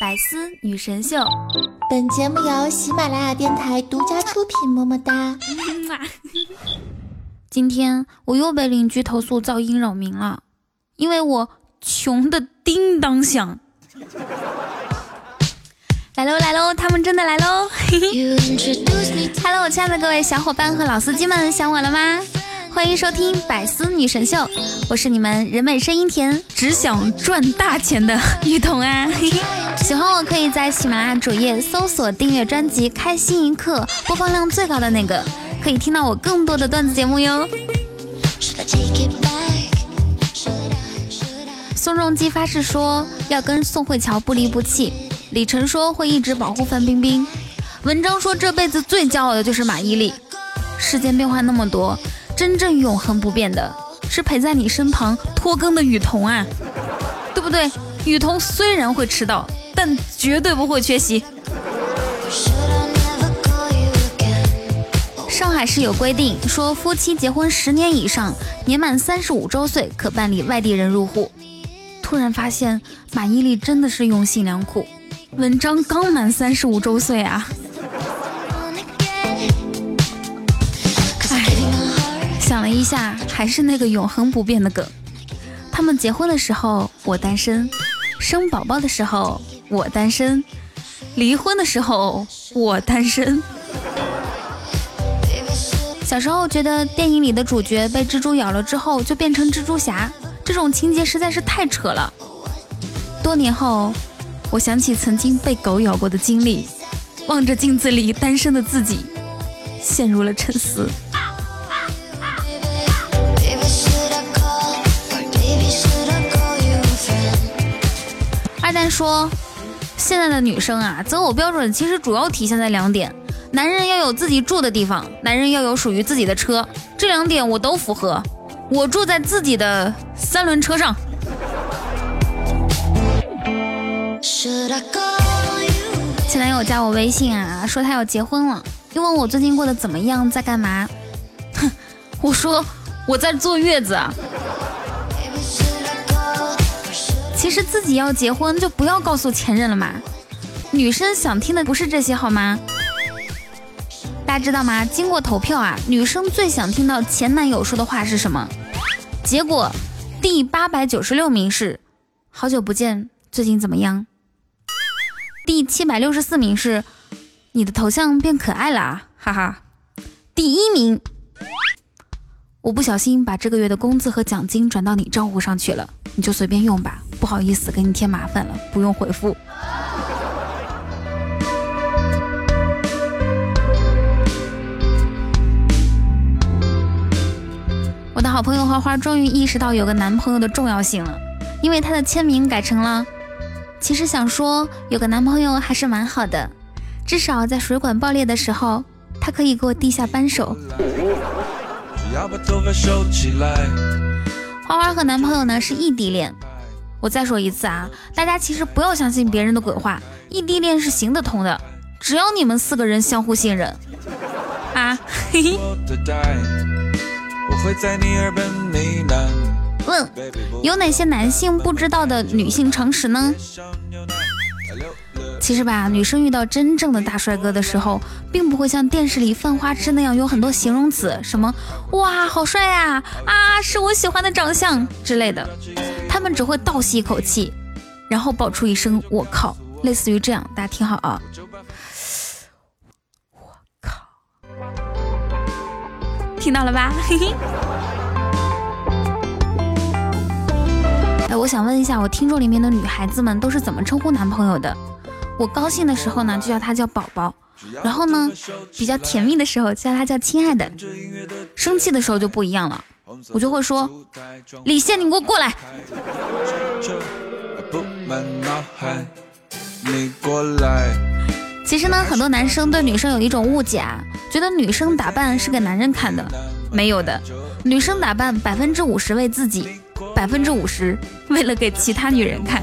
百思女神秀，本节目由喜马拉雅电台独家出品。么么哒！今天我又被邻居投诉噪音扰民了，因为我穷的叮当响。来喽来喽，他们真的来喽！Hello，我亲爱的各位小伙伴和老司机们，想我了吗？欢迎收听百思女神秀，我是你们人美声音甜，只想赚大钱的雨桐啊！喜欢我可以在喜马拉雅主页搜索订阅专辑《开心一刻》，播放量最高的那个，可以听到我更多的段子节目哟。宋仲基发誓说要跟宋慧乔不离不弃，李晨说会一直保护范冰冰，文章说这辈子最骄傲的就是马伊琍。世间变化那么多。真正永恒不变的是陪在你身旁拖更的雨桐啊，对不对？雨桐虽然会迟到，但绝对不会缺席。上海市有规定，说夫妻结婚十年以上，年满三十五周岁可办理外地人入户。突然发现马伊琍真的是用心良苦，文章刚满三十五周岁啊。一下，还是那个永恒不变的梗。他们结婚的时候我单身，生宝宝的时候我单身，离婚的时候我单身。小时候觉得电影里的主角被蜘蛛咬了之后就变成蜘蛛侠，这种情节实在是太扯了。多年后，我想起曾经被狗咬过的经历，望着镜子里单身的自己，陷入了沉思。说：“现在的女生啊，择偶标准其实主要体现在两点：男人要有自己住的地方，男人要有属于自己的车。这两点我都符合。我住在自己的三轮车上。”前男友加我微信啊，说他要结婚了，又问我最近过得怎么样，在干嘛？哼，我说我在坐月子是。自己要结婚就不要告诉前任了嘛，女生想听的不是这些好吗？大家知道吗？经过投票啊，女生最想听到前男友说的话是什么？结果第八百九十六名是“好久不见，最近怎么样？”第七百六十四名是“你的头像变可爱了啊，哈哈。”第一名，我不小心把这个月的工资和奖金转到你账户上去了，你就随便用吧。不好意思，给你添麻烦了，不用回复。我的好朋友花花终于意识到有个男朋友的重要性了，因为他的签名改成了：“其实想说，有个男朋友还是蛮好的，至少在水管爆裂的时候，他可以给我递下扳手。”花花和男朋友呢是异地恋。我再说一次啊，大家其实不要相信别人的鬼话，异地恋是行得通的，只要你们四个人相互信任啊。嘿嘿问有哪些男性不知道的女性常识呢？其实吧，女生遇到真正的大帅哥的时候，并不会像电视里犯花痴那样有很多形容词，什么哇好帅呀，啊是我喜欢的长相之类的。他们只会倒吸一口气，然后爆出一声“我靠”，类似于这样，大家听好啊！我靠，听到了吧？嘿嘿。哎，我想问一下，我听众里面的女孩子们都是怎么称呼男朋友的？我高兴的时候呢，就叫他叫宝宝；然后呢，比较甜蜜的时候叫他叫亲爱的；生气的时候就不一样了。我就会说，李现，你给我过来。其实呢，很多男生对女生有一种误解啊，觉得女生打扮是给男人看的，没有的，女生打扮百分之五十为自己，百分之五十为了给其他女人看。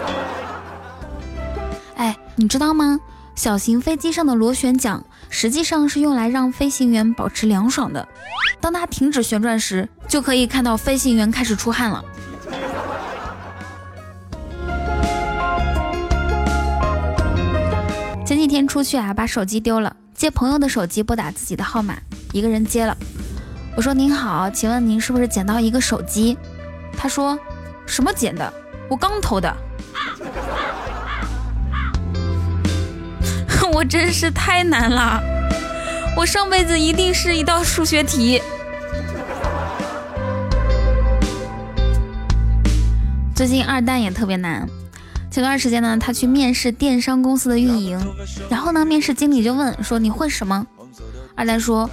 你知道吗？小型飞机上的螺旋桨实际上是用来让飞行员保持凉爽的。当它停止旋转时，就可以看到飞行员开始出汗了。前几天出去啊，把手机丢了，借朋友的手机拨打自己的号码，一个人接了。我说您好，请问您是不是捡到一个手机？他说什么捡的？我刚偷的。我真是太难了，我上辈子一定是一道数学题。最近二蛋也特别难。前段时间呢，他去面试电商公司的运营，然后呢，面试经理就问说你会什么？二蛋说。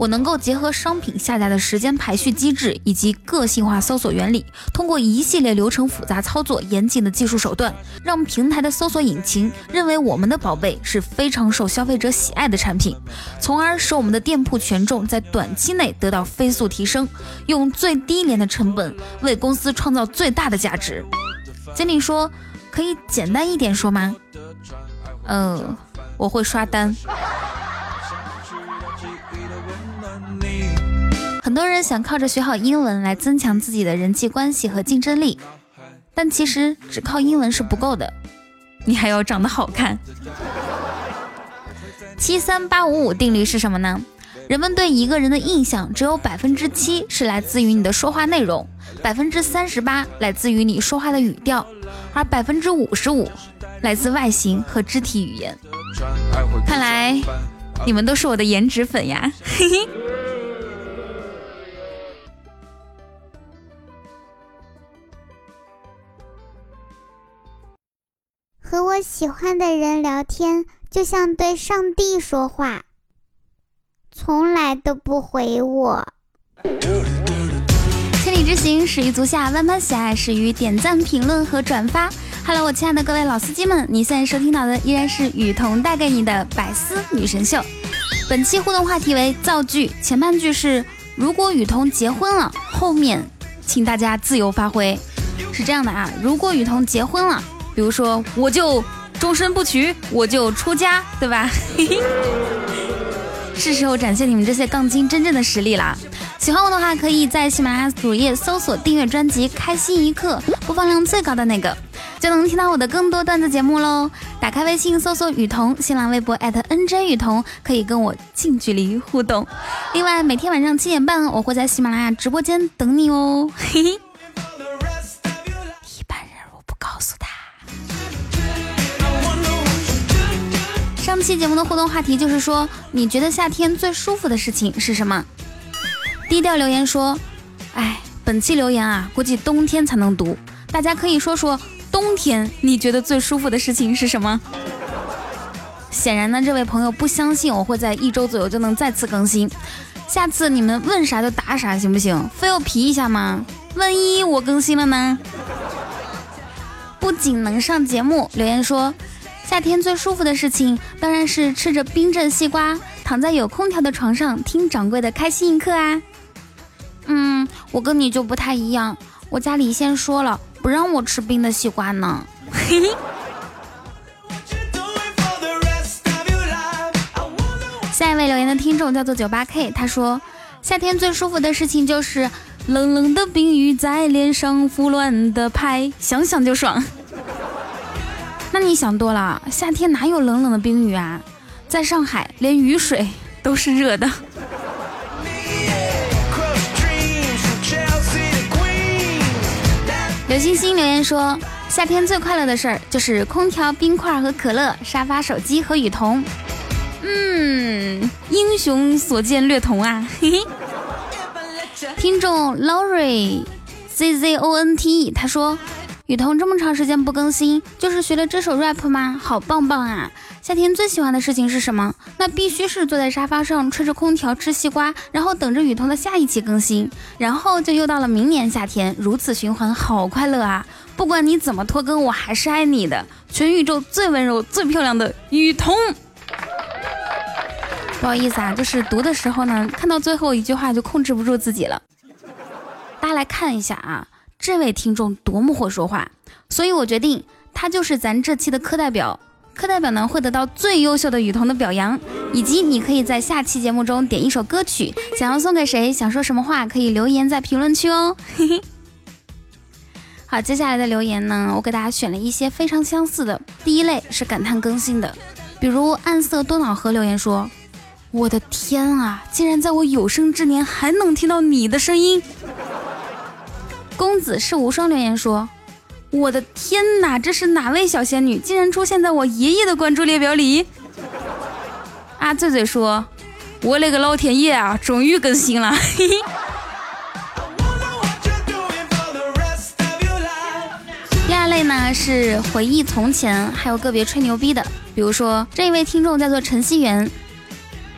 我能够结合商品下架的时间排序机制以及个性化搜索原理，通过一系列流程复杂操作、严谨的技术手段，让平台的搜索引擎认为我们的宝贝是非常受消费者喜爱的产品，从而使我们的店铺权重在短期内得到飞速提升，用最低廉的成本为公司创造最大的价值。经理说：“可以简单一点说吗？”嗯，我会刷单。多人想靠着学好英文来增强自己的人际关系和竞争力，但其实只靠英文是不够的，你还要长得好看。七三八五五定律是什么呢？人们对一个人的印象只有百分之七是来自于你的说话内容，百分之三十八来自于你说话的语调，而百分之五十五来自外形和肢体语言。看来你们都是我的颜值粉呀，嘿嘿。和我喜欢的人聊天，就像对上帝说话，从来都不回我。千里之行，始于足下；万般喜爱，始于点赞、评论和转发。Hello，我亲爱的各位老司机们，你现在收听到的依然是雨桐带给你的百思女神秀。本期互动话题为造句，前半句是如果雨桐结婚了，后面请大家自由发挥。是这样的啊，如果雨桐结婚了。比如说，我就终身不娶，我就出家，对吧？是时候展现你们这些杠精真正的实力啦！喜欢我的话，可以在喜马拉雅主页搜索订阅专辑《开心一刻》，播放量最高的那个，就能听到我的更多段子节目喽。打开微信搜索雨桐，新浪微博 @nj 雨桐，可以跟我近距离互动。另外，每天晚上七点半，我会在喜马拉雅直播间等你哦。嘿嘿。上期节目的互动话题就是说，你觉得夏天最舒服的事情是什么？低调留言说，哎，本期留言啊，估计冬天才能读。大家可以说说冬天你觉得最舒服的事情是什么？显然呢，这位朋友不相信我会在一周左右就能再次更新。下次你们问啥就答啥，行不行？非要皮一下吗？万一我更新了呢？不仅能上节目，留言说。夏天最舒服的事情当然是吃着冰镇西瓜，躺在有空调的床上听掌柜的开心一刻啊。嗯，我跟你就不太一样，我家里先说了不让我吃冰的西瓜呢。嘿嘿。下一位留言的听众叫做九八 K，他说夏天最舒服的事情就是冷冷的冰雨在脸上胡乱的拍，想想就爽。你想多了，夏天哪有冷冷的冰雨啊？在上海，连雨水 都是热的。刘星星留言说：夏天最快乐的事儿就是空调、冰块和可乐，沙发、手机和雨桐。嗯，英雄所见略同啊。嘿嘿。听众 Lori Z Z O N T，他说。雨桐这么长时间不更新，就是学了这首 rap 吗？好棒棒啊！夏天最喜欢的事情是什么？那必须是坐在沙发上吹着空调吃西瓜，然后等着雨桐的下一期更新，然后就又到了明年夏天，如此循环，好快乐啊！不管你怎么拖更，我还是爱你的，全宇宙最温柔、最漂亮的雨桐。不好意思啊，就是读的时候呢，看到最后一句话就控制不住自己了。大家来看一下啊。这位听众多么会说话，所以我决定他就是咱这期的课代表。课代表呢会得到最优秀的雨桐的表扬，以及你可以在下期节目中点一首歌曲，想要送给谁，想说什么话，可以留言在评论区哦。嘿嘿。好，接下来的留言呢，我给大家选了一些非常相似的。第一类是感叹更新的，比如暗色多瑙河留言说：“我的天啊，竟然在我有生之年还能听到你的声音。”公子是无双留言说：“我的天哪，这是哪位小仙女，竟然出现在我爷爷的关注列表里？”阿醉醉说：“我勒个老天爷啊，终于更新了！” 第二类呢是回忆从前，还有个别吹牛逼的，比如说这一位听众叫做陈希元，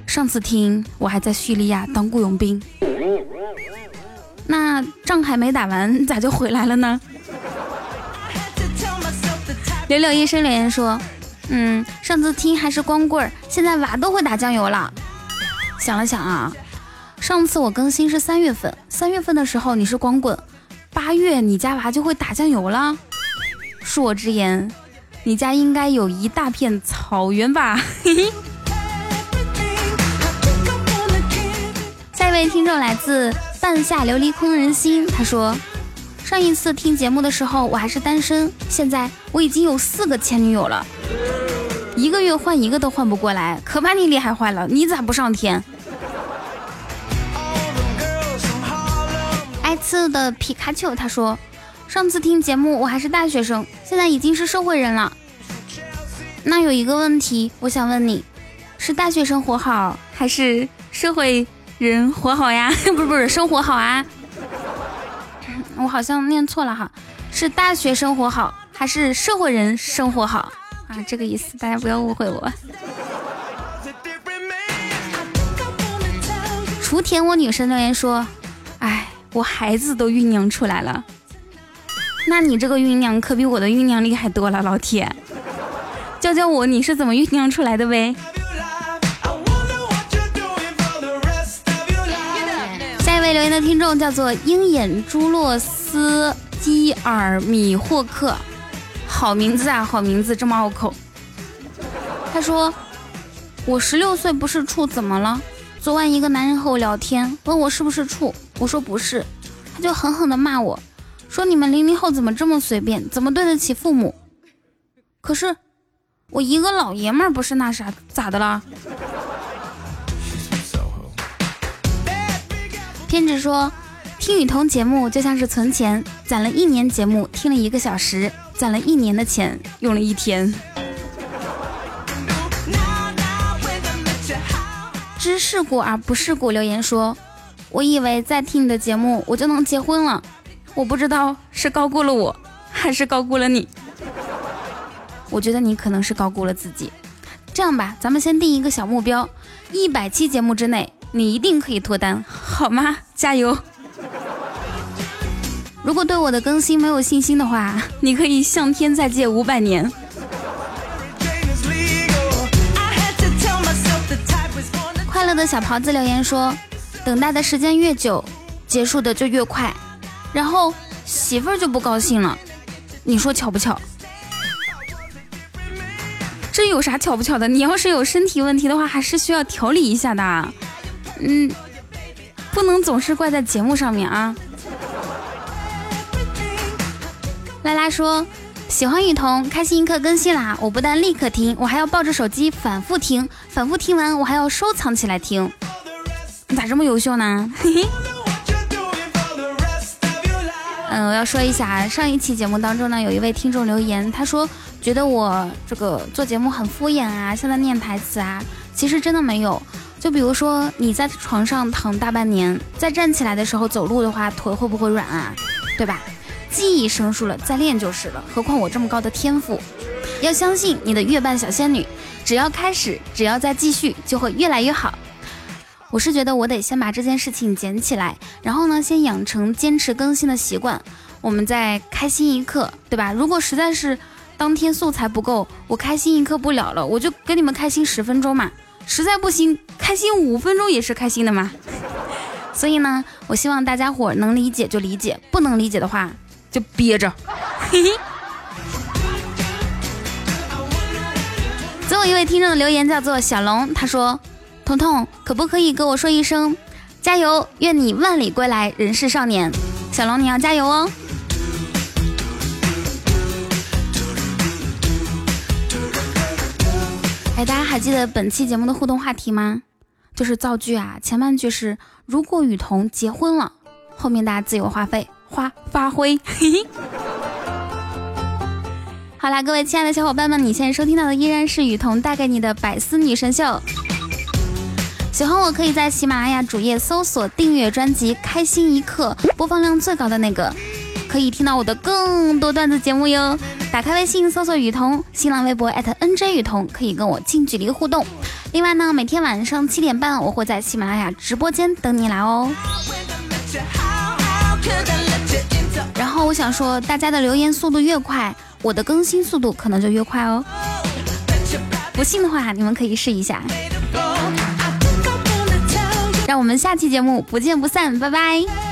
上次听我还在叙利亚当雇佣兵。那仗还没打完，咋就回来了呢？柳柳医生留言说：“嗯，上次听还是光棍，现在娃都会打酱油了。”想了想啊，上次我更新是三月份，三月份的时候你是光棍，八月你家娃就会打酱油了。恕我直言，你家应该有一大片草原吧？下一位听众来自。半夏琉璃空人心，他说，上一次听节目的时候我还是单身，现在我已经有四个前女友了，一个月换一个都换不过来，可把你厉害坏了，你咋不上天？爱吃的皮卡丘他说，上次听节目我还是大学生，现在已经是社会人了。那有一个问题，我想问你，是大学生活好还是社会？人活好呀，不是不是生活好啊，我好像念错了哈，是大学生活好还是社会人生活好啊？这个意思，大家不要误会我。雏田我女神留言说，哎，我孩子都酝酿出来了，那你这个酝酿可比我的酝酿厉害多了，老铁，教教我你是怎么酝酿出来的呗。留言的听众叫做鹰眼朱洛斯基尔米霍克，好名字啊，好名字，这么拗口。他说：“我十六岁不是处怎么了？昨晚一个男人和我聊天，问我是不是处，我说不是，他就狠狠的骂我，说你们零零后怎么这么随便，怎么对得起父母？可是我一个老爷们儿不是那啥，咋的了？”天子说，听雨桐节目就像是存钱，攒了一年节目听了一个小时，攒了一年的钱用了一天。知世故而不世故留言说，我以为再听你的节目我就能结婚了，我不知道是高估了我，还是高估了你。我觉得你可能是高估了自己。这样吧，咱们先定一个小目标，一百期节目之内。你一定可以脱单，好吗？加油！如果对我的更新没有信心的话，你可以向天再借五百年。快乐的小袍子留言说：等待的时间越久，结束的就越快，然后媳妇儿就不高兴了。你说巧不巧？这有啥巧不巧的？你要是有身体问题的话，还是需要调理一下的。嗯，不能总是怪在节目上面啊。拉拉说喜欢雨桐，开心一刻更新啦！我不但立刻听，我还要抱着手机反复听，反复听完我还要收藏起来听。你咋这么优秀呢？嘿嘿。嗯，我要说一下，上一期节目当中呢，有一位听众留言，他说觉得我这个做节目很敷衍啊，像在念台词啊，其实真的没有。就比如说你在床上躺大半年，再站起来的时候走路的话，腿会不会软啊？对吧？技艺生疏了，再练就是了。何况我这么高的天赋，要相信你的月半小仙女，只要开始，只要再继续，就会越来越好。我是觉得我得先把这件事情捡起来，然后呢，先养成坚持更新的习惯。我们再开心一刻，对吧？如果实在是当天素材不够，我开心一刻不了了，我就跟你们开心十分钟嘛。实在不行，开心五分钟也是开心的嘛。所以呢，我希望大家伙能理解就理解，不能理解的话就憋着。嘿嘿。最后一位听众的留言叫做小龙，他说。彤彤，可不可以跟我说一声加油？愿你万里归来，人世少年。小龙，你要加油哦！大家还记得本期节目的互动话题吗？就是造句啊，前半句是如果雨桐结婚了，后面大家自由发挥，花发挥。好啦，各位亲爱的小伙伴们，你现在收听到的依然是雨桐带给你的百思女神秀。喜欢我可以在喜马拉雅主页搜索订阅专辑《开心一刻》，播放量最高的那个，可以听到我的更多段子节目哟。打开微信搜索雨桐，新浪微博 @nj 雨桐，可以跟我近距离互动。另外呢，每天晚上七点半，我会在喜马拉雅直播间等你来哦。然后我想说，大家的留言速度越快，我的更新速度可能就越快哦。不信的话，你们可以试一下。让我们下期节目不见不散，拜拜。